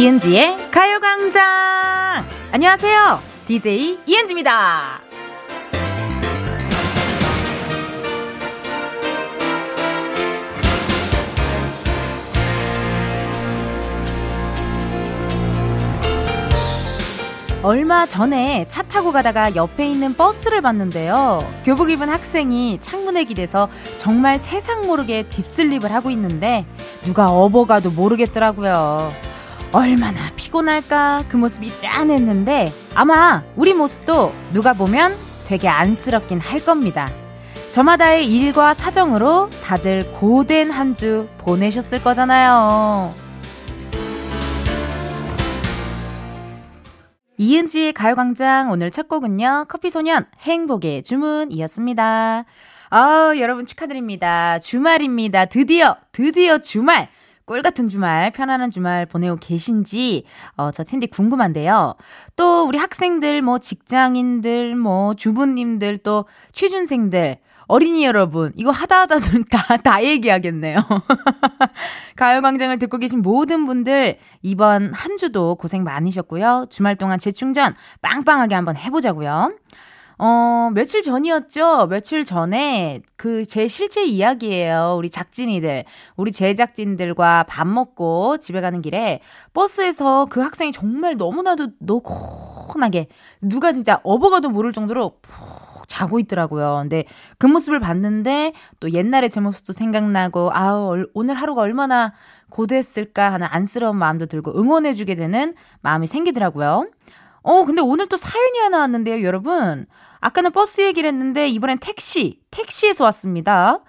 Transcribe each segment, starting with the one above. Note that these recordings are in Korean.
이은지의 가요광장! 안녕하세요. DJ 이은지입니다. 얼마 전에 차 타고 가다가 옆에 있는 버스를 봤는데요. 교복 입은 학생이 창문에 기대서 정말 세상 모르게 딥슬립을 하고 있는데 누가 업어가도 모르겠더라고요. 얼마나 피곤할까 그 모습이 짠했는데 아마 우리 모습도 누가 보면 되게 안쓰럽긴 할 겁니다. 저마다의 일과 사정으로 다들 고된 한 주 보내셨을 거잖아요. 이은지의 가요광장 오늘 첫 곡은요. 커피소년 행복의 주문이었습니다. 아 여러분 축하드립니다. 주말입니다. 드디어 드디어 주말. 꿀 같은 주말, 편안한 주말 보내고 계신지, 어, 저 텐디 궁금한데요. 또, 우리 학생들, 뭐, 직장인들, 뭐, 주부님들, 또, 취준생들, 어린이 여러분, 이거 하다 하다 다, 다 얘기하겠네요. 가요광장을 듣고 계신 모든 분들, 이번 한 주도 고생 많으셨고요. 주말 동안 재충전 빵빵하게 한번 해보자고요. 어, 며칠 전이었죠? 며칠 전에 그 제 실제 이야기예요. 우리 작진이들, 우리 제작진들과 밥 먹고 집에 가는 길에 버스에서 그 학생이 정말 너무나도 노곤하게 누가 진짜 업어가도 모를 정도로 푹 자고 있더라고요. 근데 그 모습을 봤는데 또 옛날의 제 모습도 생각나고 아우 오늘 하루가 얼마나 고됐을까 하는 안쓰러운 마음도 들고 응원해주게 되는 마음이 생기더라고요. 어, 근데 오늘 또 사연이 하나 왔는데요, 여러분. 아까는 버스 얘기를 했는데, 이번엔 택시, 택시에서 왔습니다.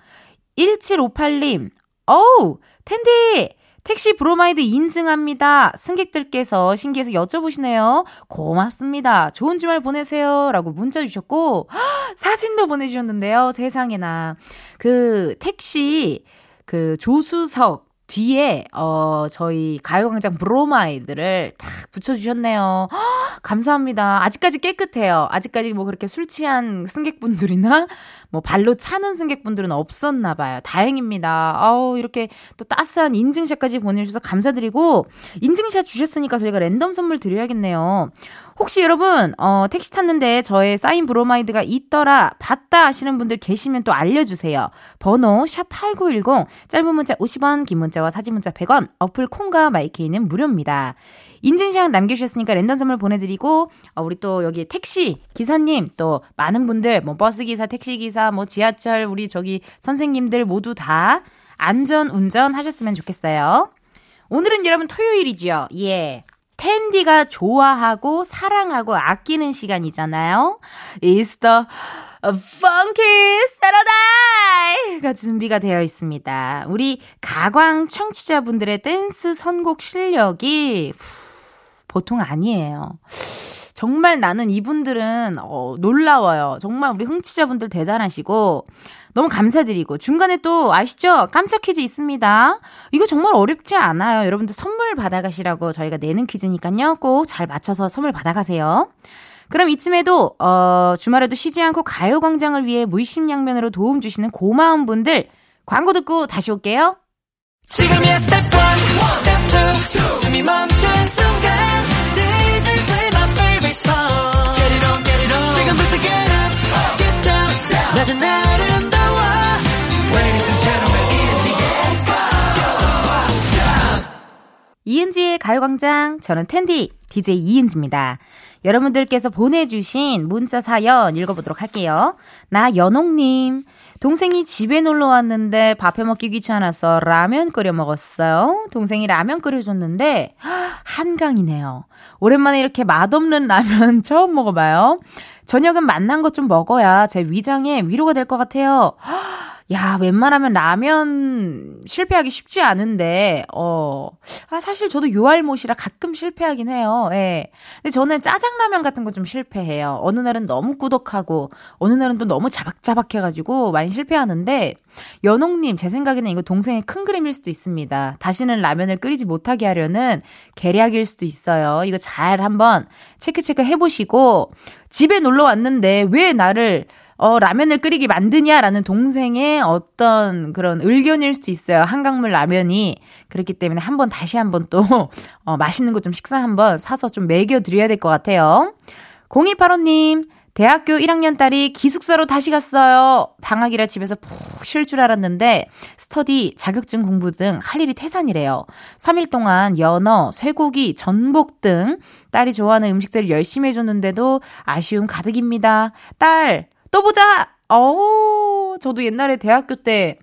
1758님, 어우, 텐디! 택시 브로마이드 인증합니다. 승객들께서 신기해서 여쭤보시네요. 고맙습니다. 좋은 주말 보내세요. 라고 문자 주셨고, 사진도 보내주셨는데요. 세상에나. 그, 택시, 그, 조수석, 뒤에 어 저희 가요광장 브로마이드를 탁 붙여주셨네요. 허, 감사합니다. 아직까지 깨끗해요. 아직까지 뭐 그렇게 술 취한 승객분들이나 뭐 발로 차는 승객분들은 없었나 봐요. 다행입니다. 아우 이렇게 또 따스한 인증샷까지 보내주셔서 감사드리고 인증샷 주셨으니까 저희가 랜덤 선물 드려야겠네요. 혹시 여러분 어, 택시 탔는데 저의 사인 브로마이드가 있더라 봤다 하시는 분들 계시면 또 알려주세요. 번호 샵 #8910 짧은 문자 50원, 긴 문자와 사진 문자 100원, 어플 콩과 my K는 무료입니다. 인증샷 남겨주셨으니까 랜덤 선물 보내드리고 어, 우리 또 여기 택시 기사님 또 많은 분들 뭐 버스 기사, 택시 기사, 뭐 지하철 우리 저기 선생님들 모두 다 안전 운전 하셨으면 좋겠어요. 오늘은 여러분 토요일이죠. 예. 텐디가 좋아하고 사랑하고 아끼는 시간이잖아요. It's the funky Saturday가 준비가 되어 있습니다. 우리 가광 청취자분들의 댄스 선곡 실력이 후, 보통 아니에요. 정말 나는 이분들은 어, 놀라워요. 정말 우리 흥취자분들 대단하시고 너무 감사드리고 중간에 또 아시죠? 깜짝 퀴즈 있습니다. 이거 정말 어렵지 않아요. 여러분들 선물 받아가시라고 저희가 내는 퀴즈니까요. 꼭 잘 맞춰서 선물 받아가세요. 그럼 이쯤에도 어, 주말에도 쉬지 않고 가요광장을 위해 물심양면으로 도움 주시는 고마운 분들 광고 듣고 다시 올게요. 지금이야 스텝 1, 스텝 2, 숨이 멈춘 순간 낮은 아름다워 Ladies and gentlemen, 이은지의 가요광장 저는 텐디 DJ 이은지입니다. 여러분들께서 보내주신 문자 사연 읽어보도록 할게요. 나 연옥님. 동생이 집에 놀러 왔는데 밥해 먹기 귀찮아서 라면 끓여 먹었어요. 동생이 라면 끓여줬는데 한강이네요. 오랜만에 이렇게 맛없는 라면 처음 먹어봐요. 저녁은 맛난 것 좀 먹어야 제 위장에 위로가 될 것 같아요. 야, 웬만하면 라면 실패하기 쉽지 않은데, 어, 아, 사실 저도 요알못이라 가끔 실패하긴 해요. 예. 근데 저는 짜장라면 같은 거 좀 실패해요. 어느 날은 너무 꾸덕하고, 어느 날은 또 너무 자박자박해가지고 많이 실패하는데, 연옥님, 제 생각에는 이거 동생의 큰 그림일 수도 있습니다. 다시는 라면을 끓이지 못하게 하려는 계략일 수도 있어요. 이거 잘 한번 체크체크 해보시고, 집에 놀러 왔는데 왜 나를 어, 라면을 끓이게 만드냐라는 동생의 어떤 그런 의견일 수 있어요. 한강물 라면이. 그렇기 때문에 한번 다시 한번 또, 어, 맛있는 거 좀 식사 한번 사서 좀 먹여드려야 될 것 같아요. 0285님, 대학교 1학년 딸이 기숙사로 다시 갔어요. 방학이라 집에서 푹 쉴 줄 알았는데 스터디, 자격증 공부 등 할 일이 태산이래요. 3일 동안 연어, 쇠고기, 전복 등 딸이 좋아하는 음식들을 열심히 해줬는데도 아쉬움 가득입니다. 딸, 또 보자! 어, 저도 옛날에 대학교 때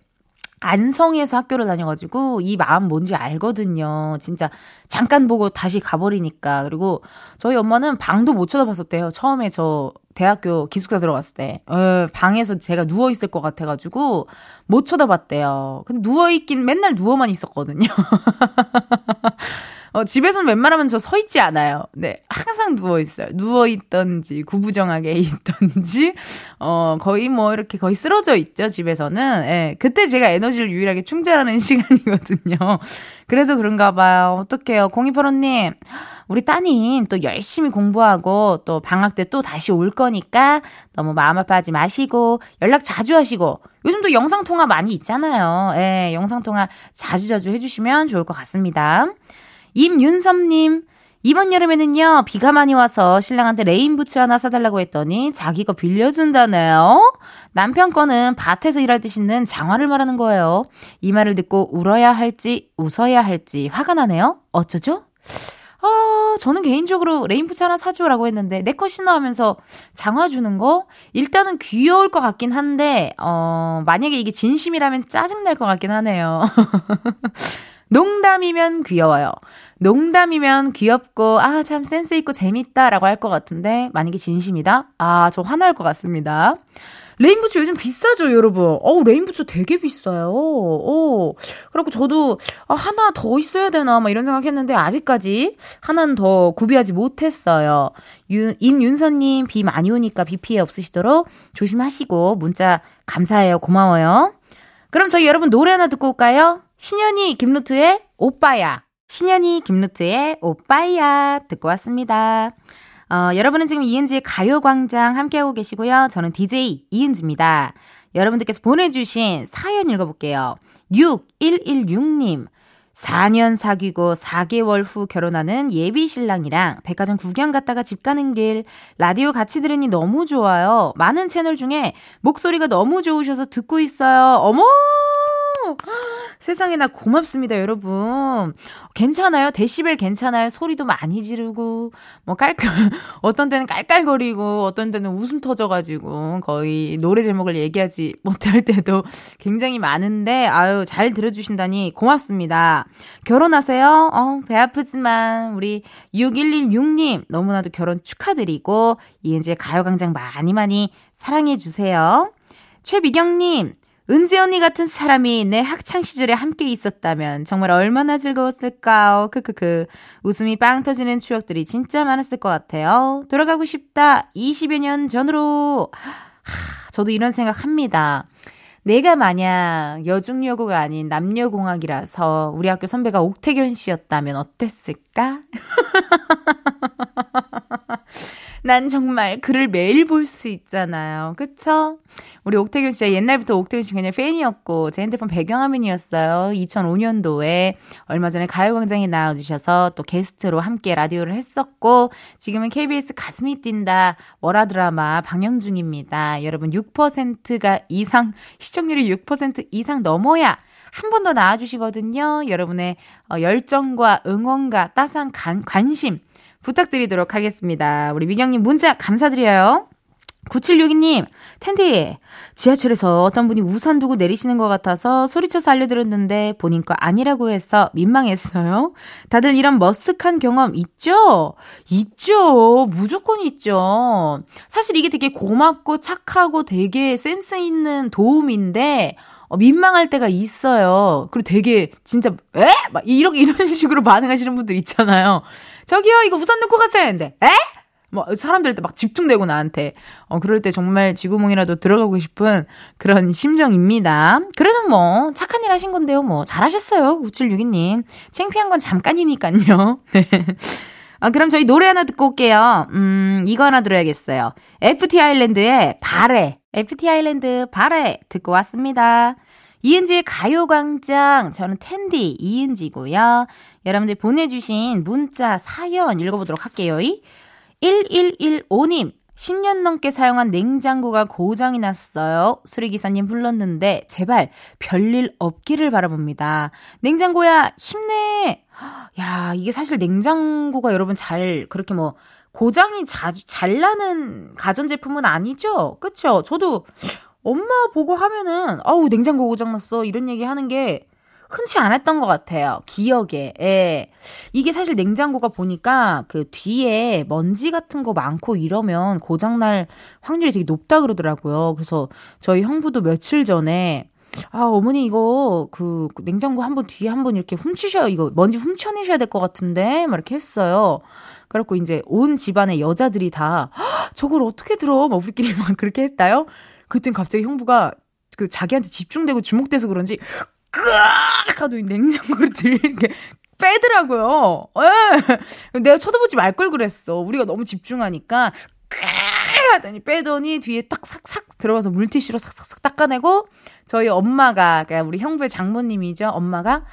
안성에서 학교를 다녀가지고 이 마음 뭔지 알거든요. 진짜 잠깐 보고 다시 가버리니까. 그리고 저희 엄마는 방도 못 쳐다봤었대요. 처음에 저 대학교 기숙사 들어갔을 때. 어, 방에서 제가 누워있을 것 같아가지고 못 쳐다봤대요. 근데 누워있긴 맨날 누워만 있었거든요. 어, 집에서는 웬만하면 저 서 있지 않아요. 네. 항상 누워 있어요. 누워 있던지, 구부정하게 있던지, 어, 거의 뭐 이렇게 거의 쓰러져 있죠, 집에서는. 예. 그때 제가 에너지를 유일하게 충전하는 시간이거든요. 그래서 그런가 봐요. 어떡해요. 0285님. 우리 따님 또 열심히 공부하고 또 방학 때 또 다시 올 거니까 너무 마음 아파하지 마시고 연락 자주 하시고 요즘 도 영상통화 많이 있잖아요. 예, 영상통화 자주자주 해주시면 좋을 것 같습니다. 임윤섭님, 이번 여름에는요, 비가 많이 와서 신랑한테 rain boots 하나 사달라고 했더니 자기 거 빌려준다네요. 남편 거는 밭에서 일할 때 신는 장화를 말하는 거예요. 이 말을 듣고 울어야 할지 웃어야 할지 화가 나네요. 어쩌죠? 아, 저는 개인적으로 rain boots 하나 사줘라고 했는데, 내 거 신어 하면서 장화 주는 거? 일단은 귀여울 것 같긴 한데, 어, 만약에 이게 진심이라면 짜증날 것 같긴 하네요. 농담이면 귀여워요. 농담이면 귀엽고, 아, 참 센스 있고 재밌다라고 할 것 같은데, 만약에 진심이다? 아, 저 화날 것 같습니다. rain boots 요즘 비싸죠, 여러분. 어우, rain boots 되게 비싸요. 어. 그래고 저도, 아, 하나 더 있어야 되나, 막 이런 생각했는데, 아직까지 하나는 더 구비하지 못했어요. 윤, 임윤서님, 비 많이 오니까 비 피해 없으시도록 조심하시고, 문자 감사해요. 고마워요. 그럼 저희 여러분 노래 하나 듣고 올까요? 신현이 김루트의 오빠야. 신현이 김루트의 오빠야 듣고 왔습니다. 어, 여러분은 지금 이은지의 가요광장 함께하고 계시고요. 저는 DJ 이은지입니다. 여러분들께서 보내주신 사연 읽어볼게요. 6116님. 4년 사귀고 4개월 후 결혼하는 예비 신랑이랑 백화점 구경 갔다가 집 가는 길 라디오 같이 들으니 너무 좋아요. 많은 채널 중에 목소리가 너무 좋으셔서 듣고 있어요. 어머! 세상에나 고맙습니다, 여러분. 괜찮아요? 데시벨 괜찮아요? 소리도 많이 지르고, 뭐 깔깔, 어떤 때는 깔깔거리고, 어떤 때는 웃음 터져가지고, 거의 노래 제목을 얘기하지 못할 때도 굉장히 많은데, 아유, 잘 들어주신다니 고맙습니다. 결혼하세요? 어, 배 아프지만, 우리 6116님, 너무나도 결혼 축하드리고, 이은지의 가요광장 많이 많이 사랑해주세요. 최미경님, 은지 언니 같은 사람이 내 학창 시절에 함께 있었다면 정말 얼마나 즐거웠을까요? 크크크. 웃음이 빵 터지는 추억들이 진짜 많았을 것 같아요. 돌아가고 싶다. 20여 년 전으로. 하, 저도 이런 생각 합니다. 내가 만약 여중여고가 아닌 남녀공학이라서 우리 학교 선배가 옥태견 씨였다면 어땠을까? 난 정말 글을 매일 볼 수 있잖아요. 그쵸? 우리 옥태균 씨가 옛날부터 옥태균 씨 그냥 팬이었고, 제 핸드폰 배경화면이었어요. 2005년도에 얼마 전에 가요광장에 나와주셔서 또 게스트로 함께 라디오를 했었고, 지금은 KBS 가슴이 뛴다 월화 드라마 방영 중입니다. 여러분 6%가 이상, 시청률이 6% 이상 넘어야 한 번 더 나와주시거든요. 여러분의 어, 열정과 응원과 따스한 간, 관심, 부탁드리도록 하겠습니다. 우리 민영님 문자 감사드려요. 9762님, 텐디, 지하철에서 어떤 분이 우산 두고 내리시는 것 같아서 소리쳐서 알려드렸는데 본인 거 아니라고 해서 민망했어요. 다들 이런 머쓱한 경험 있죠? 있죠. 무조건 있죠. 사실 이게 되게 고맙고 착하고 되게 센스 있는 도움인데, 어, 민망할 때가 있어요. 그리고 되게 진짜 에? 막 이렇게 이런 식으로 반응하시는 분들 있잖아요. 저기요 이거 우산 놓고 갔어야 했는데 에? 뭐 사람들 막 집중되고 나한테 어 그럴 때 정말 쥐구멍이라도 들어가고 싶은 그런 심정입니다. 그래도 뭐 착한 일 하신 건데요. 뭐 잘하셨어요. 9762님. 창피한 건 잠깐이니까요. 네. 아, 그럼 저희 노래 하나 듣고 올게요. 음, 이거 하나 들어야겠어요. FT 아일랜드의 발에 FT 아일랜드 바래 듣고 왔습니다. 이은지의 가요광장. 저는 텐디 이은지고요. 여러분들 보내주신 문자, 사연 읽어보도록 할게요. 1115님. 10년 넘게 사용한 냉장고가 고장이 났어요. 수리기사님 불렀는데 제발 별일 없기를 바라봅니다. 냉장고야 힘내. 야 이게 사실 냉장고가 여러분 잘 그렇게 뭐 고장이 자주 잘 나는 가전제품은 아니죠? 그쵸? 저도 엄마 보고 하면은, 아우, 냉장고 고장났어. 이런 얘기 하는 게 흔치 않았던 것 같아요. 기억에. 예. 이게 사실 냉장고가 보니까 그 뒤에 먼지 같은 거 많고 이러면 고장날 확률이 되게 높다 그러더라고요. 그래서 저희 형부도 며칠 전에 아, 어머니 이거 그 냉장고 한 번 뒤에 한 번 이렇게 훔치셔요. 이거 먼지 훔쳐내셔야 될 것 같은데 막 이렇게 했어요. 그래갖고 이제 온 집안의 여자들이 다 저걸 어떻게 들어? 막 우리끼리 막 그렇게 했다요. 그땐 갑자기 형부가 그 자기한테 집중되고 주목돼서 그런지 끄악 하도 냉장고를 들게 빼더라고요. 예. 내가 쳐다보지 말 걸 그랬어. 우리가 너무 집중하니까 끄악 하더니 빼더니 뒤에 딱 삭삭 들어가서 물티슈로 삭삭삭 닦아내고 저희 엄마가 그러니까 우리 형부의 장모님이죠. 엄마가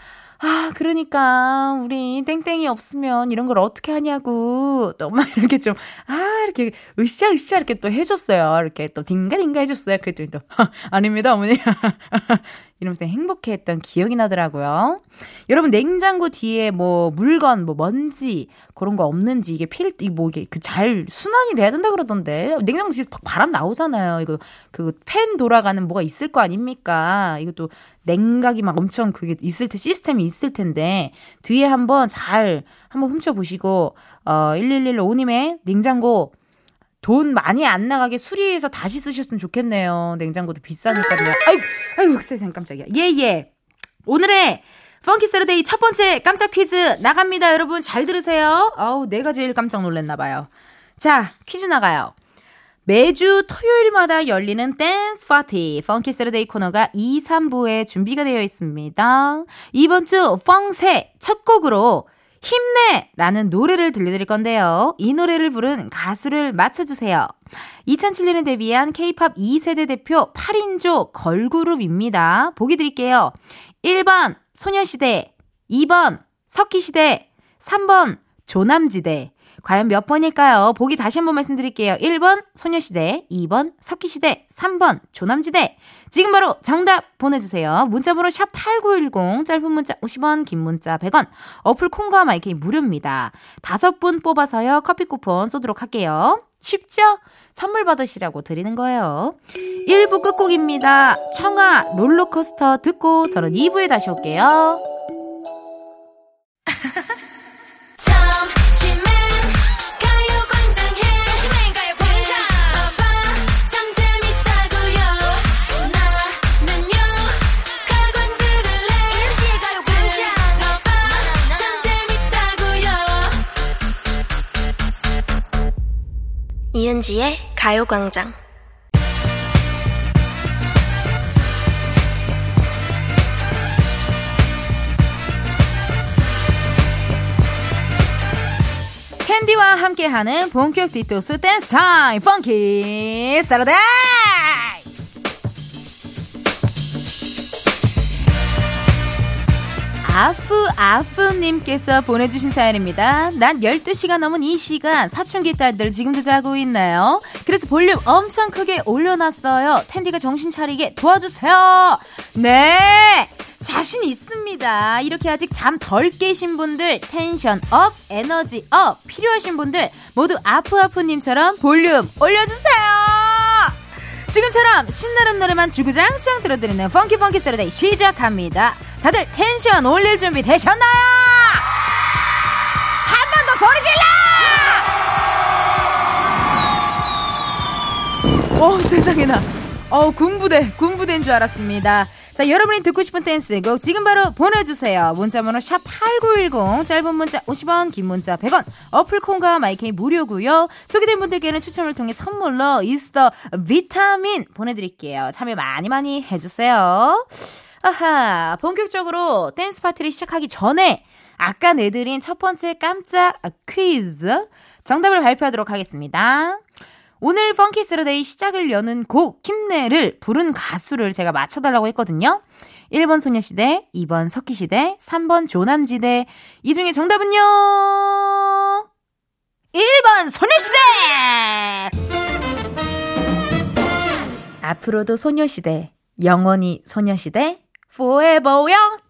아, 그러니까, 우리 땡땡이 없으면 이런 걸 어떻게 하냐고, 또막 이렇게 좀, 아, 이렇게 으쌰으쌰 이렇게 또 해줬어요. 이렇게 또 딩가딩가 해줬어요. 그랬더니 또, 아닙니다, 어머니. 이러면서 행복해했던 기억이 나더라고요. 여러분 냉장고 뒤에 뭐 물건, 뭐 먼지 그런 거 없는지 이게 필, 이뭐 이게 그 잘 순환이 돼야 된다 그러던데 냉장고 뒤에 바람 나오잖아요. 이거 그 팬 돌아가는 뭐가 있을 거 아닙니까? 이것도 냉각이 막 엄청 그게 있을 때 시스템이 있을 텐데 뒤에 한번 잘 한번 훔쳐 보시고 어 1115님의 냉장고 돈 많이 안 나가게 수리해서 다시 쓰셨으면 좋겠네요. 냉장고도 비싸니까요. 아이고, 아이고, 세상 깜짝이야. 예, 예. 오늘의 Funky Saturday 첫 번째 깜짝 퀴즈 나갑니다. 여러분 잘 들으세요. 아우, 내가 제일 깜짝 놀랐나봐요. 자, 퀴즈 나가요. 매주 토요일마다 열리는 댄스 파티 Funky Saturday 코너가 2, 3부에 준비가 되어 있습니다. 이번 주 펑세 첫 곡으로 힘내! 라는 노래를 들려드릴 건데요. 이 노래를 부른 가수를 맞춰주세요. 2007년에 데뷔한 K-팝 2세대 대표 8인조 걸그룹입니다. 보기 드릴게요. 1번 소녀시대, 2번 석기시대, 3번 조남지대, 과연 몇 번일까요? 보기 다시 한 번 말씀드릴게요. 1번 소녀시대, 2번 석기시대, 3번 조남지대. 지금 바로 정답 보내주세요. 문자번호 샵 8910, 짧은 문자 50원, 긴 문자 100원, 어플 콩과 마이크 무료입니다. 다섯 분 뽑아서요. 커피 쿠폰 쏘도록 할게요. 쉽죠? 선물 받으시라고 드리는 거예요. 1부 끝곡입니다. 청아 롤러코스터 듣고 저는 2부에 다시 올게요. 이은지의 가요광장. 텐디와 함께하는 본격 디토스 댄스 타임 Funky Saturday 아프 아프님께서 보내주신 사연입니다. 낮 12시가 넘은 이 시간 사춘기 딸들 지금도 자고 있나요? 그래서 볼륨 엄청 크게 올려놨어요. 텐디가 정신 차리게 도와주세요. 네! 자신 있습니다. 이렇게 아직 잠 덜 깨신 분들 tension up, 에너지 up 필요하신 분들 모두 아프아프님처럼 볼륨 올려주세요. 지금처럼 신나는 노래만 주구장창 틀어드리는 funky Funky Saturday 시작합니다. 다들 텐션 올릴 준비 되셨나요? 한 번 더 소리 질러! 오 세상에나. 어 군부대 군부대인 줄 알았습니다. 자, 여러분이 듣고 싶은 댄스곡 지금 바로 보내주세요. 문자번호 샵 8910, 짧은 문자 50원, 긴 문자 100원, 어플 콩과 my K 무료고요 소개된 분들께는 추첨을 통해 선물로 이스터 비타민 보내드릴게요. 참여 많이 많이 해주세요. 아하, 본격적으로 댄스 파티를 시작하기 전에 아까 내드린 첫 번째 깜짝 퀴즈 정답을 발표하도록 하겠습니다. 오늘 펑키 세러데이 시작을 여는 곡 힘내를 부른 가수를 제가 맞춰달라고 했거든요. 1번 소녀시대, 2번 석기시대, 3번 조남지대. 이 중에 정답은요? 1번 소녀시대! 앞으로도 소녀시대, 영원히 소녀시대, forever young!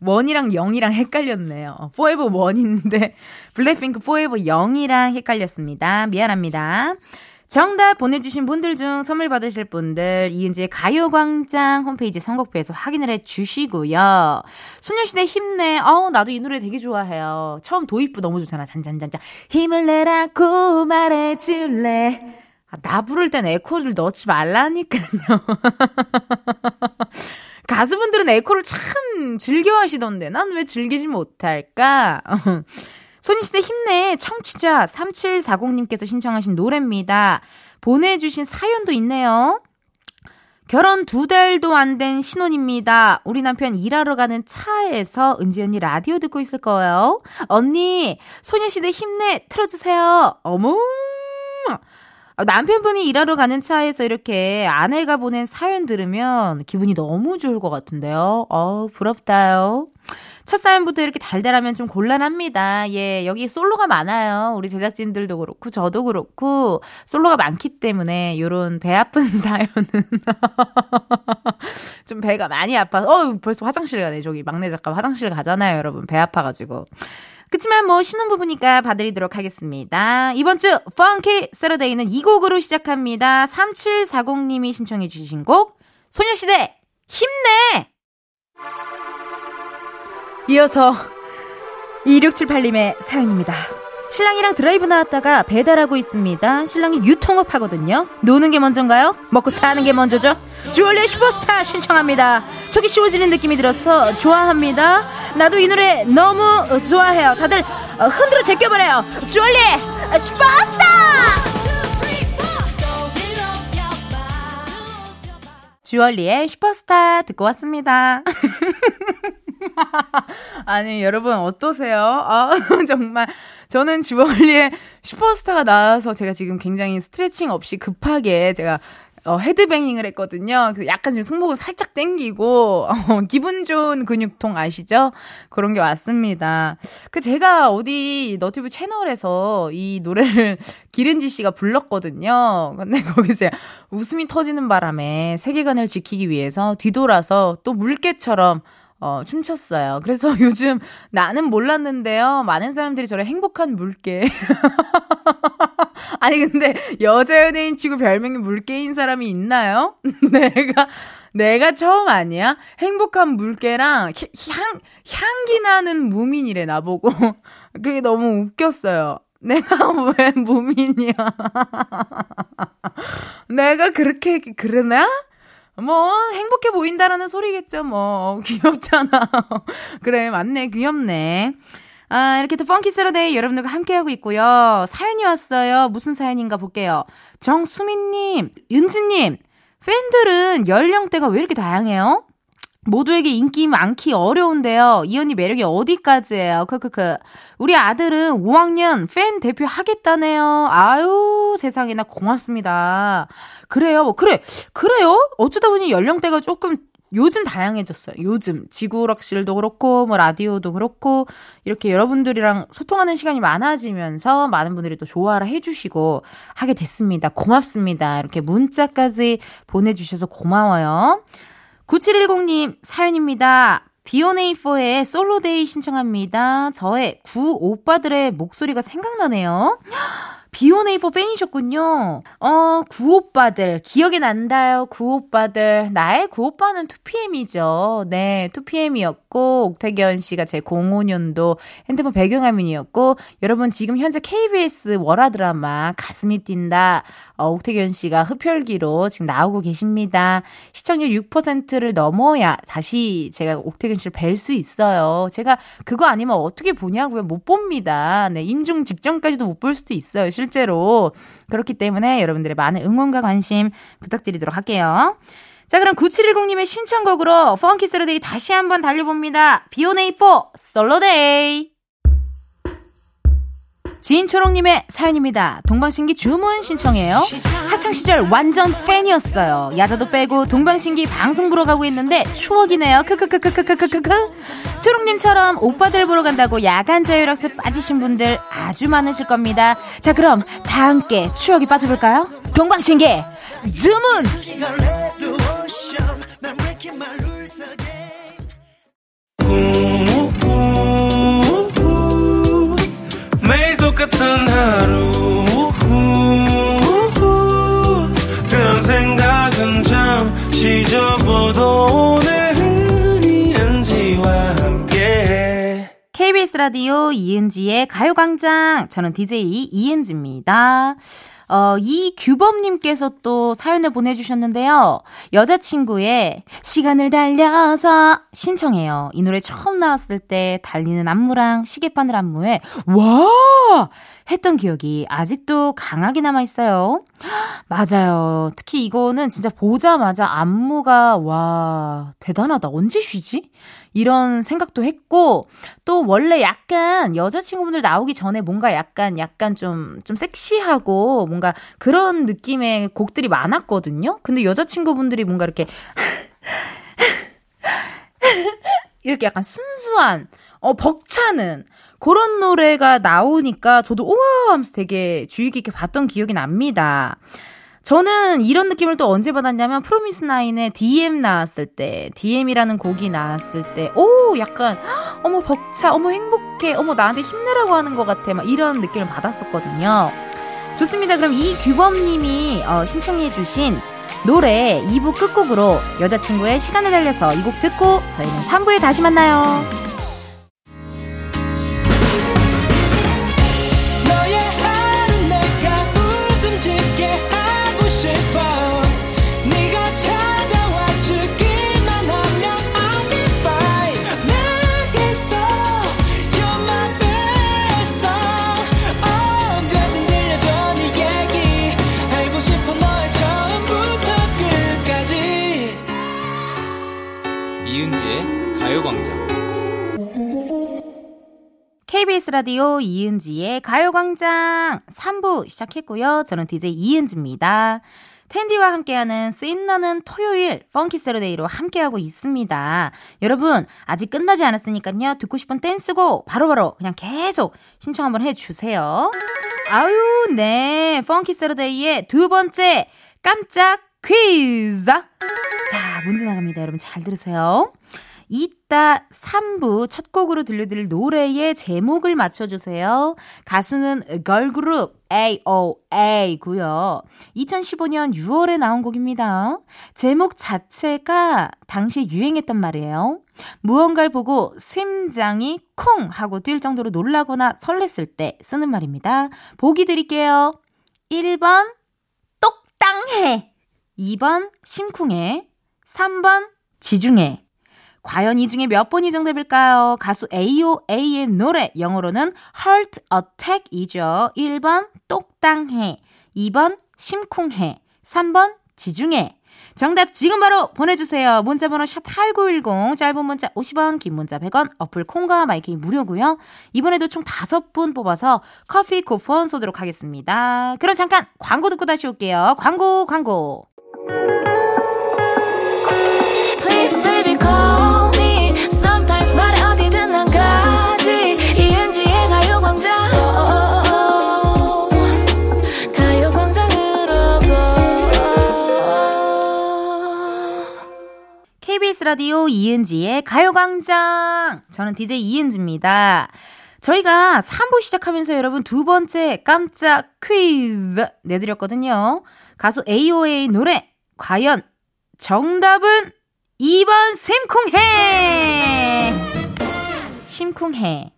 원이랑 영이랑 헷갈렸네요. forever 원인데, 블랙핑크 forever 영이랑 헷갈렸습니다. 미안합니다. 정답 보내주신 분들 중 선물 받으실 분들 이은지의 가요광장 홈페이지 선곡표에서 확인을 해주시고요. 소녀시대 힘내. 어우 나도 이 노래 되게 좋아해요. 처음 도입부 너무 좋잖아. 잔잔잔잔. 힘을 내라고 말해줄래. 아, 나 부를 땐 에코를 넣지 말라니까요. 가수분들은 에코를 참 즐겨 하시던데 난 왜 즐기지 못할까? 소녀시대 힘내 청취자 3740님께서 신청하신 노래입니다. 보내주신 사연도 있네요. 결혼 두 달도 안 된 신혼입니다. 우리 남편 일하러 가는 차에서 은지 언니 라디오 듣고 있을 거예요. 언니, 소녀시대 힘내 틀어주세요. 어머! 남편분이 일하러 가는 차에서 이렇게 아내가 보낸 사연 들으면 기분이 너무 좋을 것 같은데요. 어, 부럽다요. 첫 사연부터 이렇게 달달하면 좀 곤란합니다. 예, 여기 솔로가 많아요. 우리 제작진들도 그렇고, 저도 그렇고, 솔로가 많기 때문에, 요런 배 아픈 사연은. 좀 배가 많이 아파서, 어, 벌써 화장실 가네. 저기 막내 작가 화장실 가잖아요, 여러분. 배 아파가지고. 그치만 뭐 신혼부부니까 봐드리도록 하겠습니다. 이번 주 펑키 세러데이는 이 곡으로 시작합니다. 3740님이 신청해 주신 곡 소녀시대 힘내! 이어서 2678님의 사연입니다. 신랑이랑 드라이브 나왔다가 배달하고 있습니다. 신랑이 유통업 하거든요. 노는 게 먼저인가요? 먹고 사는 게 먼저죠? 주얼리의 슈퍼스타 신청합니다. 속이 시원해지는 느낌이 들어서 좋아합니다. 나도 이 노래 너무 좋아해요. 다들 흔들어 제껴버려요. 주얼리의 슈퍼스타! 주얼리의 슈퍼스타 듣고 왔습니다. 아니, 여러분, 어떠세요? 아, 정말. 저는 주얼리의 슈퍼스타가 나와서 제가 지금 굉장히 스트레칭 없이 급하게 제가 어, 헤드뱅잉을 했거든요. 그래서 약간 지금 승모근 살짝 땡기고, 어, 기분 좋은 근육통 아시죠? 그런 게 왔습니다. 그 제가 어디 너튜브 채널에서 이 노래를 기른지 씨가 불렀거든요. 근데 거기서 웃음이 터지는 바람에 세계관을 지키기 위해서 뒤돌아서 또 물개처럼 어, 춤췄어요. 그래서 요즘 나는 몰랐는데요. 많은 사람들이 저를 행복한 물개. 아니, 근데 여자 연예인 치고 별명이 물개인 사람이 있나요? 내가, 내가 처음 아니야? 행복한 물개랑 향, 향기 나는 무민이래, 나보고. 그게 너무 웃겼어요. 내가 왜 무민이야? 내가 그렇게, 그러나? 뭐 행복해 보인다라는 소리겠죠. 뭐 귀엽잖아. 그래 맞네 귀엽네. 아, 이렇게 또 펑키 세러데이 여러분들과 함께하고 있고요. 사연이 왔어요. 무슨 사연인가 볼게요. 정수민님, 윤지님, 팬들은 연령대가 왜 이렇게 다양해요? 모두에게 인기 많기 어려운데요. 이 언니 매력이 어디까지예요? 크크크. 우리 아들은 5학년 팬 대표 하겠다네요. 아유, 세상에나 고맙습니다. 그래요. 뭐 그래. 그래요? 어쩌다 보니 연령대가 조금 요즘 다양해졌어요. 요즘 지구락실도 그렇고 뭐 라디오도 그렇고 이렇게 여러분들이랑 소통하는 시간이 많아지면서 많은 분들이 또 좋아라 해주시고 하게 됐습니다. 고맙습니다. 이렇게 문자까지 보내주셔서 고마워요. 9710님 사연입니다. 비오네이포의 솔로데이 신청합니다. 저의 구 오빠들의 목소리가 생각나네요. 비 오네이포 팬이셨군요. 어, 구오빠들. 기억이 난다요, 구오빠들. 나의 구오빠는 2PM이죠. 네, 2PM이었고, 옥태견 씨가 제 05년도 핸드폰 배경화면이었고, 여러분 지금 현재 KBS 월화 드라마 가슴이 뛴다. 어, 옥택연 씨가 흡혈귀로 지금 나오고 계십니다. 시청률 6%를 넘어야 다시 제가 옥택연 씨를 뵐 수 있어요. 제가 그거 아니면 어떻게 보냐고요? 못 봅니다. 네, 임종 직전까지도 못 볼 수도 있어요. 실제로. 그렇기 때문에 여러분들의 많은 응원과 관심 부탁드리도록 할게요. 자, 그럼 9710님의 신청곡으로 Funky Saturday 다시 한번 달려봅니다. B1A4 Solo Day. 진초롱님의 사연입니다. 동방신기 주문 신청해요. 학창시절 완전 팬이었어요. 야자도 빼고 동방신기 방송 보러 가고 있는데 추억이네요. 크크크크크크크크. 초롱님처럼 오빠들 보러 간다고 야간 자율학습 빠지신 분들 아주 많으실 겁니다. 자, 그럼 다 함께 추억이 빠져볼까요? 동방신기 주문! 매 같은 하루 그런 생각은 잠시 접어도 오늘은 이은지와 함께 KBS 라디오 이은지의 가요광장. 저는 DJ 이은지입니다. 어, 이규범님께서 또 사연을 보내주셨는데요. 여자친구의 시간을 달려서 신청해요. 이 노래 처음 나왔을 때 달리는 안무랑 시계바늘 안무에 와! 했던 기억이 아직도 강하게 남아 있어요. 맞아요. 특히 이거는 진짜 보자마자 안무가 와, 대단하다. 언제 쉬지? 이런 생각도 했고, 또 원래 약간 여자친구분들 나오기 전에 뭔가 약간, 약간 좀, 좀 섹시하고 뭔가 그런 느낌의 곡들이 많았거든요? 근데 여자친구분들이 뭔가 이렇게, 이렇게 약간 순수한, 어, 벅차는, 그런 노래가 나오니까 저도 우와 하면서 되게 주의 깊게 봤던 기억이 납니다. 저는 이런 느낌을 또 언제 받았냐면 프로미스 나인의 DM 나왔을 때 DM이라는 곡이 나왔을 때 오 약간 어머 벅차 어머 행복해 어머 나한테 힘내라고 하는 것 같아 막 이런 느낌을 받았었거든요. 좋습니다. 그럼 이규범님이 어, 신청해 주신 노래 2부 끝곡으로 여자친구의 시간을 달려서 이 곡 듣고 저희는 3부에 다시 만나요. 라디오 이은지의 가요광장 3부 시작했고요. 저는 DJ 이은지입니다. 텐디와 함께하는 씐나는 토요일 Funky Saturday로 함께하고 있습니다. 여러분 아직 끝나지 않았으니까요. 듣고 싶은 댄스곡 바로바로 그냥 계속 신청 한번 해주세요. 아유 네 Funky Saturday의 두 번째 깜짝 퀴즈 자 문제 나갑니다. 여러분 잘 들으세요. 이 따 3부 첫 곡으로 들려드릴 노래의 제목을 맞춰주세요. 가수는 걸그룹 AOA고요. 2015년 6월에 나온 곡입니다. 제목 자체가 당시 유행했단 말이에요. 무언가를 보고 심장이 쿵 하고 뛸 정도로 놀라거나 설렜을 때 쓰는 말입니다. 보기 드릴게요. 1번 똑땅해 2번 심쿵해 3번 지중해 과연 이 중에 몇 번이 정답일까요? 가수 AOA의 노래, 영어로는 Heart Attack이죠. 1번 똑땅해, 2번 심쿵해, 3번 지중해. 정답 지금 바로 보내주세요. 문자번호 샵8910, 짧은 문자 50원, 긴 문자 100원, 어플 콩과 마이크이 무료고요. 이번에도 총 5분 뽑아서 커피 쿠폰 쏘도록 하겠습니다. 그럼 잠깐 광고 듣고 다시 올게요. 광고, 광고. Please baby KBS 라디오 이은지의 가요광장. 저는 DJ 이은지입니다. 저희가 3부 시작하면서 여러분 두 번째 깜짝 퀴즈 내드렸거든요. 가수 AOA 노래. 과연 정답은 2번 심쿵해! 심쿵해.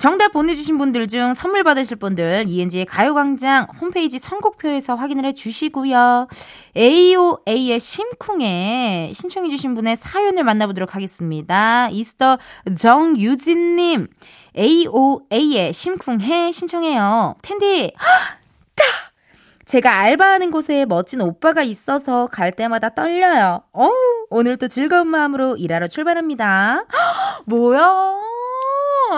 정답 보내주신 분들 중 선물 받으실 분들 이은지의 가요광장 홈페이지 선곡표에서 확인을 해주시고요. AOA의 심쿵에 신청해주신 분의 사연을 만나보도록 하겠습니다. 이스터 정유진님 AOA의 심쿵해 신청해요. 텐디 제가 알바하는 곳에 멋진 오빠가 있어서 갈 때마다 떨려요. 어우, 오늘도 즐거운 마음으로 일하러 출발합니다. 뭐야?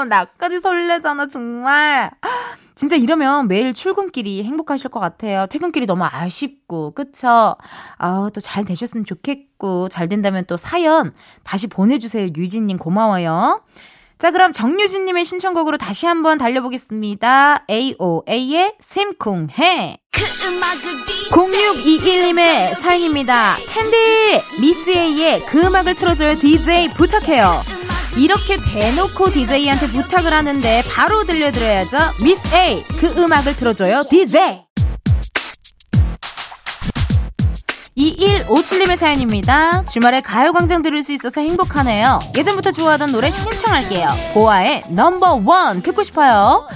나까지 설레잖아, 정말. 진짜 이러면 매일 출근길이 행복하실 것 같아요. 퇴근길이 너무 아쉽고, 그쵸? 아우, 또잘 되셨으면 좋겠고, 잘 된다면 또 사연 다시 보내주세요. 유진님 고마워요. 자, 그럼 정유진님의 신청곡으로 다시 한번 달려보겠습니다. AOA의 샘쿵해. 0621님의 사연입니다. 텐디, 미스 A의 그 음악을 틀어줘요. DJ 부탁해요. 이렇게 대놓고 DJ한테 부탁을 하는데 바로 들려드려야죠. 미스 A, 그 음악을 틀어줘요. DJ. 2157님의 사연입니다. 주말에 가요광장 들을 수 있어서 행복하네요. 예전부터 좋아하던 노래 신청할게요. 보아의 넘버 원 듣고 싶어요.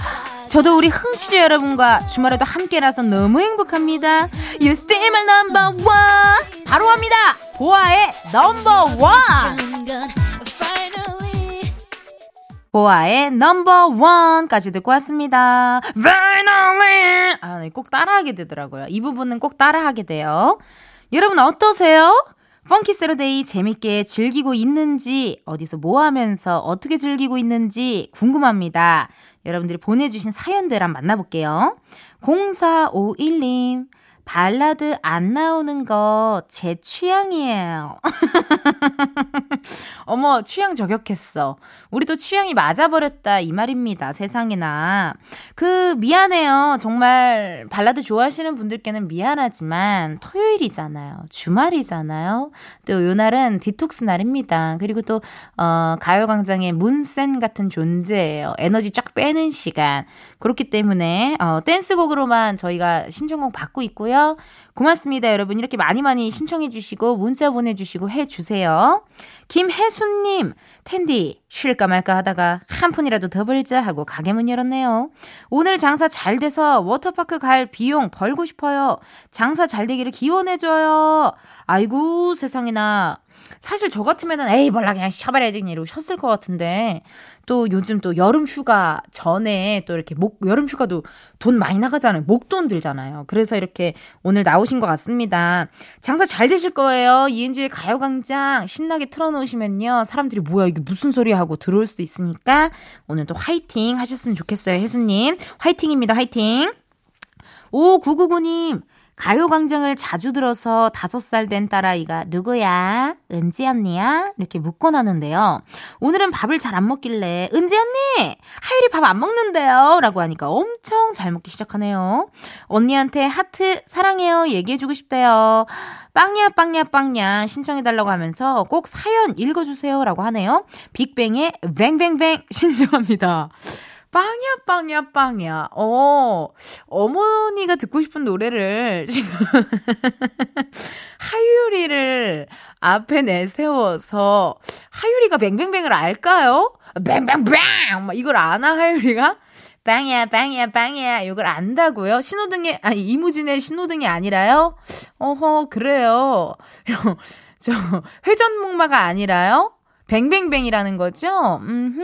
저도 우리 흥취자 여러분과 주말에도 함께라서 너무 행복합니다. You still my number one. 바로 갑니다. 보아의 넘버 원. 보아의 넘버 원까지 듣고 왔습니다. Finally! 아, 네, 꼭 따라하게 되더라고요. 이 부분은 꼭 따라하게 돼요. 여러분 어떠세요? Funky Saturday 재밌게 즐기고 있는지, 어디서 뭐 하면서 어떻게 즐기고 있는지 궁금합니다. 여러분들이 보내주신 사연들 한번 만나볼게요. 0451님, 발라드 안 나오는 거 제 취향이에요. 어머, 취향 저격했어. 우리도 취향이 맞아버렸다, 이 말입니다. 세상에나. 그, 미안해요. 정말, 발라드 좋아하시는 분들께는 미안하지만, 토요일이잖아요. 주말이잖아요. 또, 요 날은 디톡스 날입니다. 그리고 또, 어, 가요광장의 문센 같은 존재예요. 에너지 쫙 빼는 시간. 그렇기 때문에, 어, 댄스곡으로만 저희가 신청곡 받고 있고요. 고맙습니다, 여러분. 이렇게 많이 많이 신청해 주시고, 문자 보내 주시고 해 주세요. 김혜순 님, 텐디, 쉴까 말까 하다가 한 푼이라도 더 벌자 하고 가게 문 열었네요. 오늘 장사 잘 돼서 워터파크 갈 비용 벌고 싶어요. 장사 잘 되기를 기원해 줘요. 아이고, 세상에나. 사실 저 같으면은 에이 몰라 그냥 쉬어버려야지 이러고 쉬었을 것 같은데 또 요즘 또 여름 휴가 전에 또 이렇게 목 여름 휴가도 돈 많이 나가잖아요. 목돈 들잖아요. 그래서 이렇게 오늘 나오신 것 같습니다. 장사 잘 되실 거예요. 이은지의 가요광장 신나게 틀어놓으시면요. 사람들이 뭐야 이게 무슨 소리 하고 들어올 수도 있으니까 오늘 또 화이팅 하셨으면 좋겠어요 혜수님. 화이팅입니다 화이팅. 5999님 가요광장을 자주 들어서 다섯 살된 딸아이가 누구야? 은지 언니야? 이렇게 묻곤 하는데요. 오늘은 밥을 잘 안 먹길래 은지 언니! 하율이 밥 안 먹는데요? 라고 하니까 엄청 잘 먹기 시작하네요. 언니한테 하트 사랑해요 얘기해주고 싶대요. 빵야 빵야 빵야 신청해달라고 하면서 꼭 사연 읽어주세요 라고 하네요. 빅뱅의 뱅뱅뱅 신청합니다. 빵야 빵야 빵야. 어 어머니가 듣고 싶은 노래를 지금 하유리를 앞에 내세워서 하유리가 뱅뱅뱅을 알까요? 뱅뱅뱅 막 이걸 아나 하유리가? 빵야 빵야 빵야 이걸 안다고요? 신호등에 아니 이무진의 신호등이 아니라요? 어허 그래요. 저 회전목마가 아니라요? 뱅뱅뱅이라는 거죠? 음흠.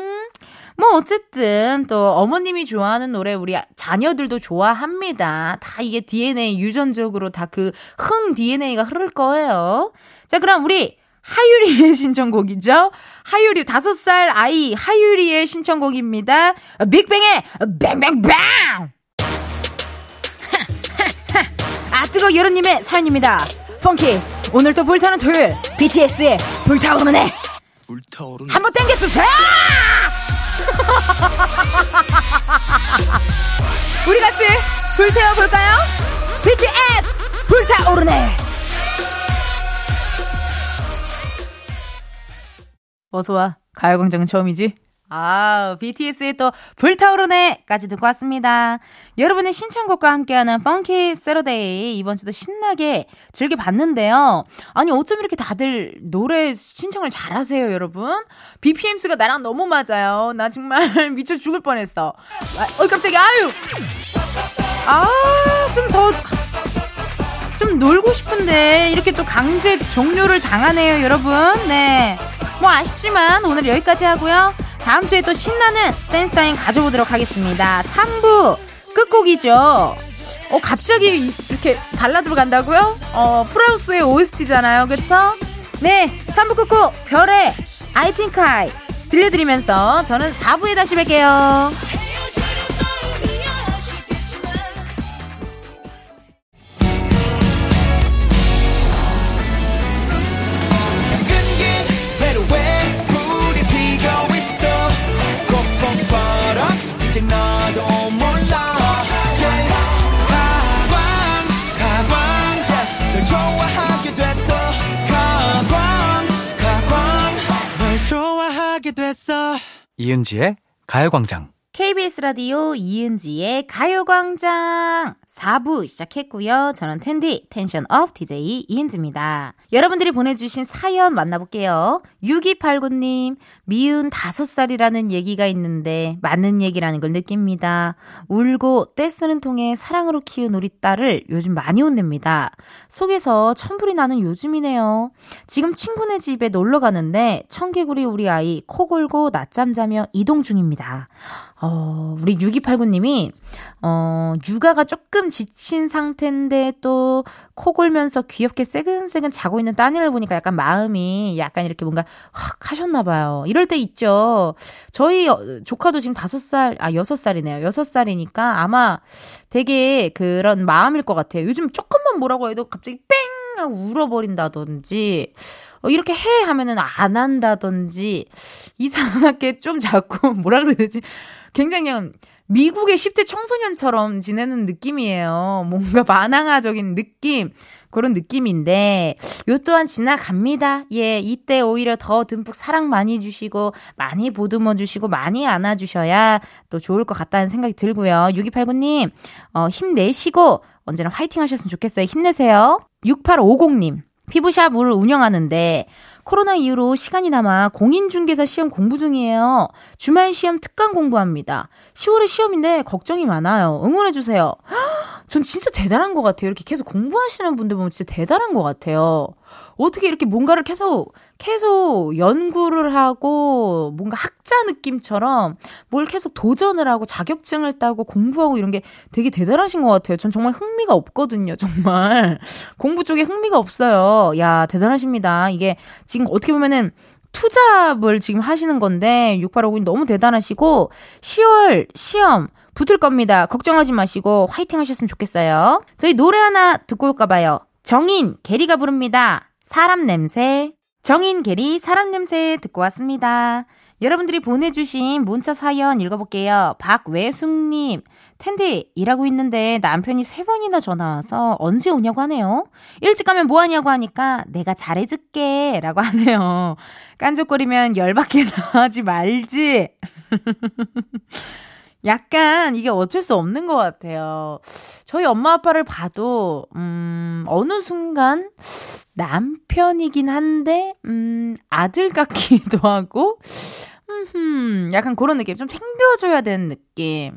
뭐 어쨌든 또 어머님이 좋아하는 노래 우리 자녀들도 좋아합니다. 다 이게 DNA 유전적으로 다 그 흥 DNA가 흐를 거예요. 자, 그럼 우리 하유리의 신청곡이죠. 하유리 다섯 살 아이 하유리의 신청곡입니다. 빅뱅의 뱅뱅뱅. 아 뜨거 여론님의 사연입니다. 펑키 오늘 또 불타는 토요일 BTS의 불타오르는 한번 땡겨주세요. 우리 같이 불태워 볼까요? BTS 불타오르네. 어서 와. 가요광장은 처음이지? 아, BTS의 또 불타오르네까지 듣고 왔습니다. 여러분의 신청곡과 함께하는 Funky Saturday 이번 주도 신나게 즐겨 봤는데요. 아니 어쩜 이렇게 다들 노래 신청을 잘하세요, 여러분? BPM수가 나랑 너무 맞아요. 나 정말 미쳐 죽을 뻔했어. 아, 어이 깜짝이야. 아유. 아, 좀 더. 좀 놀고 싶은데 이렇게 또 강제 종료를 당하네요, 여러분. 네. 뭐 아쉽지만 오늘 여기까지 하고요. 다음 주에 또 신나는 댄스 타임 가져보도록 하겠습니다. 3부 끝곡이죠. 어, 갑자기 이렇게 발라드로 간다고요? 어, 프라우스의 OST잖아요. 그쵸? 네. 3부 끝곡 별의 I think I 들려드리면서 저는 4부에 다시 뵐게요. 이은지의 가요광장. KBS 라디오 이은지의 가요광장 4부 시작했고요. 저는 텐디 텐션업 DJ 이은지입니다. 여러분들이 보내주신 사연 만나볼게요. 6289님 미운 5살이라는 얘기가 있는데 맞는 얘기라는 걸 느낍니다. 울고 떼쓰는 통에 사랑으로 키운 우리 딸을 요즘 많이 혼냅니다. 속에서 천불이 나는 요즘이네요. 지금 친구네 집에 놀러 가는데 청개구리 우리 아이 코 골고 낮잠 자며 이동 중입니다. 어, 우리 6289님이, 어, 육아가 조금 지친 상태인데 또 코 골면서 귀엽게 새근새근 자고 있는 따님을 보니까 약간 마음이 약간 이렇게 뭔가 확 하셨나 봐요. 이럴 때 있죠. 저희 어, 조카도 지금 5살, 아, 6살이네요. 6살이니까 아마 되게 그런 마음일 것 같아요. 요즘 조금만 뭐라고 해도 갑자기 뺑! 하고 울어버린다든지, 어, 이렇게 해 하면은 안 한다든지, 이상하게 좀 자꾸 뭐라 그래야 되지? 굉장히 미국의 10대 청소년처럼 지내는 느낌이에요. 뭔가 만화가적인 느낌. 그런 느낌인데, 요 또한 지나갑니다. 예, 이때 오히려 더 듬뿍 사랑 많이 주시고, 많이 보듬어 주시고, 많이 안아주셔야 또 좋을 것 같다는 생각이 들고요. 6289님, 어, 힘내시고, 언제나 화이팅 하셨으면 좋겠어요. 힘내세요. 6850님, 피부샵을 운영하는데, 코로나 이후로 시간이 남아 공인중개사 시험 공부 중이에요. 주말 시험 특강 공부합니다. 10월에 시험인데 걱정이 많아요. 응원해주세요. 전 진짜 대단한 것 같아요. 이렇게 계속 공부하시는 분들 보면 진짜 대단한 것 같아요. 어떻게 이렇게 뭔가를 계속, 계속 연구를 하고, 뭔가 학자 느낌처럼 뭘 계속 도전을 하고 자격증을 따고 공부하고 이런 게 되게 대단하신 것 같아요. 전 정말 흥미가 없거든요, 정말. 공부 쪽에 흥미가 없어요. 야, 대단하십니다. 이게 지금 어떻게 보면은 투잡을 지금 하시는 건데, 6859님 너무 대단하시고, 10월 시험, 붙을 겁니다. 걱정하지 마시고 화이팅 하셨으면 좋겠어요. 저희 노래 하나 듣고 올까 봐요. 정인, 게리가 부릅니다. 사람 냄새. 정인, 게리, 사람 냄새 듣고 왔습니다. 여러분들이 보내주신 문자 사연 읽어볼게요. 박외숙님, 텐디, 일하고 있는데 남편이 세 번이나 전화 와서 언제 오냐고 하네요. 일찍 가면 뭐 하냐고 하니까 내가 잘해줄게. 라고 하네요. 깐족거리면 열받게 나하지 말지. 약간 이게 어쩔 수 없는 것 같아요. 저희 엄마 아빠를 봐도, 음, 어느 순간 남편이긴 한데, 음, 아들 같기도 하고, 음, 약간 그런 느낌. 좀 챙겨줘야 되는 느낌.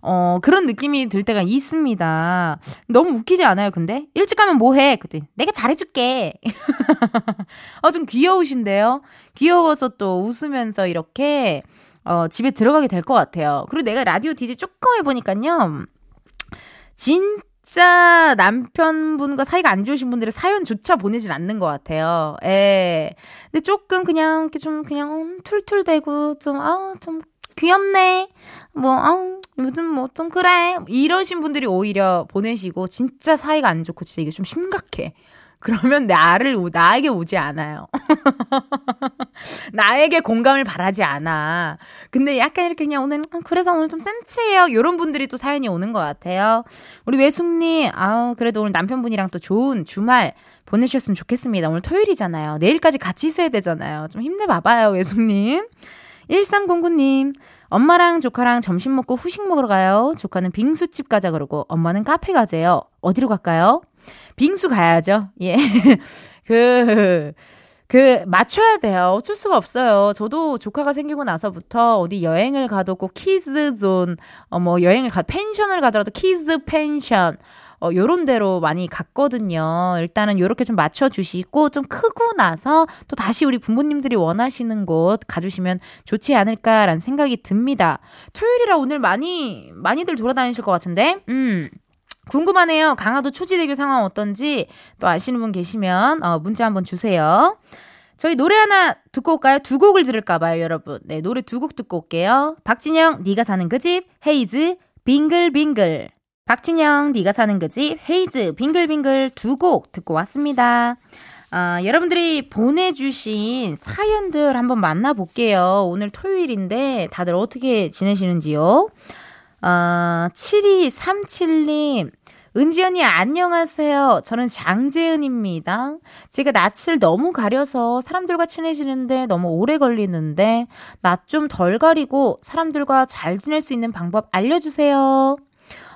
어, 그런 느낌이 들 때가 있습니다. 너무 웃기지 않아요, 근데? 일찍 가면 뭐 해? 그때 내가 잘해줄게. 어, 좀 귀여우신데요? 귀여워서 또 웃으면서 이렇게, 어, 집에 들어가게 될 것 같아요. 그리고 내가 라디오 DJ 조금 해보니까요. 진짜 남편분과 사이가 안 좋으신 분들의 사연조차 보내질 않는 것 같아요. 예. 근데 조금 그냥, 이렇게 좀, 그냥, 음, 툴툴대고, 좀, 아우, 좀, 귀엽네. 뭐, 아우, 요즘 뭐, 좀 그래. 이러신 분들이 오히려 보내시고, 진짜 사이가 안 좋고, 진짜 이게 좀 심각해. 그러면 나를, 오- 나에게 오지 않아요. 나에게 공감을 바라지 않아. 근데 약간 이렇게 그냥 오늘, 아, 그래서 오늘 좀 센치해요. 이런 분들이 또 사연이 오는 것 같아요. 우리 외숙님, 아우, 그래도 오늘 남편분이랑 또 좋은 주말 보내셨으면 좋겠습니다. 오늘 토요일이잖아요. 내일까지 같이 있어야 되잖아요. 좀 힘내봐봐요, 외숙님. 1309님, 엄마랑 조카랑 점심 먹고 후식 먹으러 가요. 조카는 빙수집 가자 그러고 엄마는 카페 가재요. 어디로 갈까요? 빙수 가야죠. 예. 그, 그, 맞춰야 돼요. 어쩔 수가 없어요. 저도 조카가 생기고 나서부터 어디 여행을 가도 꼭 키즈 존, 어, 뭐 여행을 가, 펜션을 가더라도 키즈 펜션, 어, 요런 데로 많이 갔거든요. 일단은 요렇게 좀 맞춰주시고, 좀 크고 나서 또 다시 우리 부모님들이 원하시는 곳 가주시면 좋지 않을까라는 생각이 듭니다. 토요일이라 오늘 많이, 많이들 돌아다니실 것 같은데, 음. 궁금하네요. 강화도 초지대교 상황 어떤지 또 아시는 분 계시면 어, 문자 한번 주세요. 저희 노래 하나 듣고 올까요? 두 곡을 들을까 봐요, 여러분. 네, 노래 두 곡 듣고 올게요. 박진영, 네가 사는 그 집, 헤이즈, 빙글빙글. 박진영, 네가 사는 그 집, 헤이즈, 빙글빙글 두 곡 듣고 왔습니다. 아, 여러분들이 보내주신 사연들 한번 만나볼게요. 오늘 토요일인데 다들 어떻게 지내시는지요? 아, 7237님, 은지 언니 안녕하세요. 저는 장재은입니다. 제가 낯을 너무 가려서 사람들과 친해지는데 너무 오래 걸리는데 낯 좀 덜 가리고 사람들과 잘 지낼 수 있는 방법 알려주세요.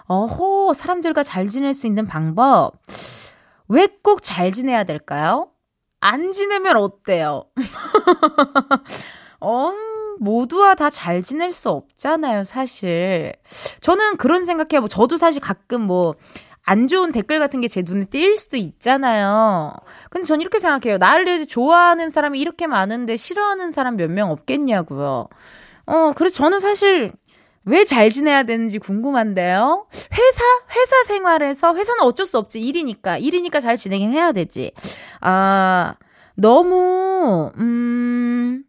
어호, 사람들과 잘 지낼 수 있는 방법. 왜 꼭 잘 지내야 될까요? 안 지내면 어때요? 어, 모두와 다 잘 지낼 수 없잖아요, 사실. 저는 그런 생각해요. 뭐, 저도 사실 가끔 뭐, 안 좋은 댓글 같은 게 제 눈에 띄일 수도 있잖아요. 근데 전 이렇게 생각해요. 나를 좋아하는 사람이 이렇게 많은데 싫어하는 사람 몇 명 없겠냐고요. 어, 그래서 저는 사실 왜 잘 지내야 되는지 궁금한데요. 회사? 회사 생활에서, 회사는 어쩔 수 없지. 일이니까. 일이니까 잘 지내긴 해야 되지. 아, 너무, 음,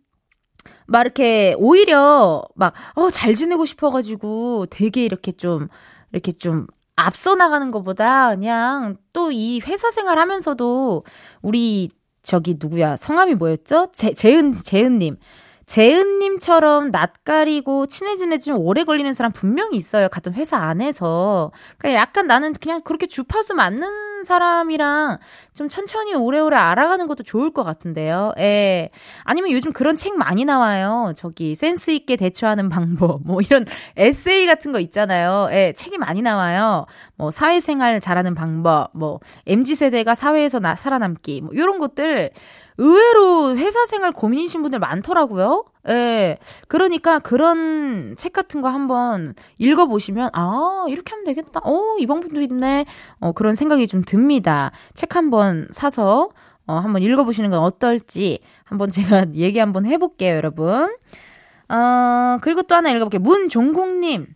막 이렇게 오히려 막, 어, 잘 지내고 싶어가지고 되게 이렇게 좀, 이렇게 좀 앞서 나가는 것보다 그냥 또 이 회사 생활 하면서도 우리 저기 누구야 성함이 뭐였죠? 재, 재은 재은님 재은님처럼 낯가리고 친해지는 좀 오래 걸리는 사람 분명히 있어요. 같은 회사 안에서. 그러니까 약간 나는 그냥 그렇게 주파수 맞는 사람이랑 좀 천천히 오래오래 알아가는 것도 좋을 것 같은데요. 예. 아니면 요즘 그런 책 많이 나와요. 저기 센스 있게 대처하는 방법. 뭐 이런 에세이 같은 거 있잖아요. 예. 책이 많이 나와요. 뭐 사회생활 잘하는 방법. 뭐 MZ 세대가 사회에서 나, 살아남기. 뭐 이런 것들 의외로 회사 생활 고민이신 분들 많더라고요. 예. 그러니까 그런 책 같은 거 한번 읽어보시면, 아, 이렇게 하면 되겠다. 어, 이 방법도 있네. 어, 그런 생각이 좀 듭니다. 책 한번 사서, 어, 한번 읽어보시는 건 어떨지 한번 제가 얘기 한번 해볼게요, 여러분. 어, 그리고 또 하나 읽어볼게요. 문종국님.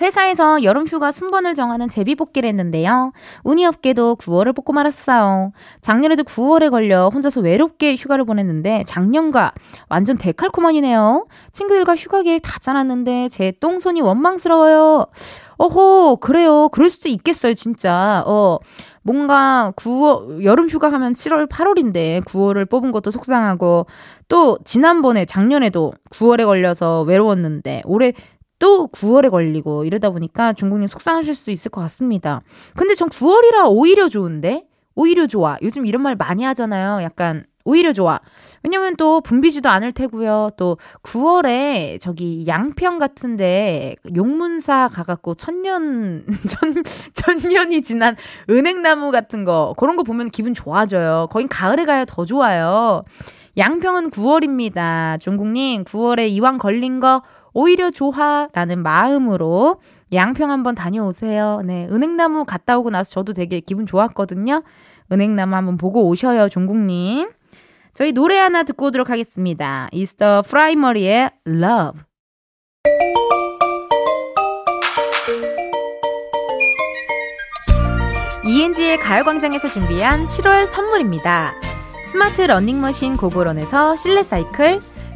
회사에서 여름 휴가 순번을 정하는 제비 뽑기를 했는데요. 운이 없게도 9월을 뽑고 말았어요. 작년에도 9월에 걸려 혼자서 외롭게 휴가를 보냈는데 작년과 완전 데칼코만이네요. 친구들과 휴가 계획 다 짜놨는데 제 똥손이 원망스러워요. 어호, 그래요. 그럴 수도 있겠어요, 진짜. 어. 뭔가 9월, 여름 휴가 하면 7월, 8월인데 9월을 뽑은 것도 속상하고 또 지난번에 작년에도 9월에 걸려서 외로웠는데 올해 또 9월에 걸리고 이러다 보니까 중국님 속상하실 수 있을 것 같습니다. 근데 전 9월이라 오히려 좋은데? 오히려 좋아. 요즘 이런 말 많이 하잖아요. 약간 오히려 좋아. 왜냐면 또 붐비지도 않을 테고요. 또 9월에 저기 양평 같은데 용문사 가갖고 천년 천 천년이 지난 은행나무 같은 거 그런 거 보면 기분 좋아져요. 거긴 가을에 가야 더 좋아요. 양평은 9월입니다. 중국님 9월에 이왕 걸린 거 오히려 좋아라는 마음으로 양평 한번 다녀오세요. 네, 은행나무 갔다 오고 나서 저도 되게 기분 좋았거든요. 은행나무 한번 보고 오셔요, 종국님. 저희 노래 하나 듣고 오도록 하겠습니다. The Primary의 Love. ENG의 가요광장에서 준비한 7월 선물입니다. 스마트 러닝머신 고고런에서 실내 사이클,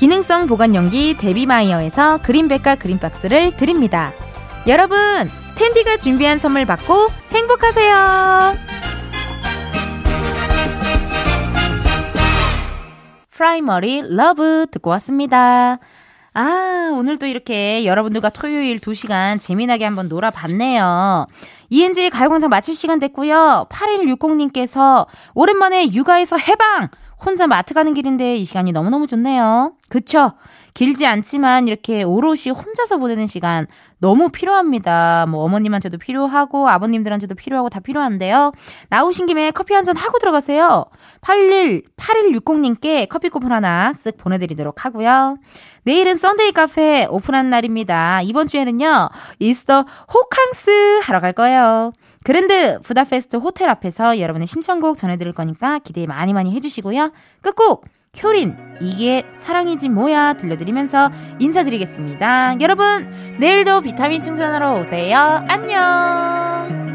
기능성 보관용기 데비마이어에서 그린백과 그린박스를 드립니다. 여러분, 은디가 준비한 선물 받고 행복하세요! 프라이머리 러브 듣고 왔습니다. 아, 오늘도 이렇게 여러분들과 토요일 2시간 재미나게 한번 놀아봤네요. 이은지의 가요광장 마칠 시간 됐고요. 8160님께서 오랜만에 육아에서 해방! 혼자 마트 가는 길인데 이 시간이 너무너무 좋네요. 그쵸? 길지 않지만 이렇게 오롯이 혼자서 보내는 시간 너무 필요합니다. 뭐 어머님한테도 필요하고 아버님들한테도 필요하고 다 필요한데요. 나오신 김에 커피 한 잔 하고 들어가세요. 81 8160님께 커피 쿠폰 하나 쓱 보내드리도록 하고요. 내일은 썬데이 카페 오픈한 날입니다. 이번 주에는요, 이스터 호캉스 하러 갈 거예요. 그랜드 부다페스트 호텔 앞에서 여러분의 신청곡 전해드릴 거니까 기대 많이 많이 해주시고요. 끝곡 효린 이게 사랑이지 뭐야 들려드리면서 인사드리겠습니다. 여러분 내일도 비타민 충전하러 오세요. 안녕.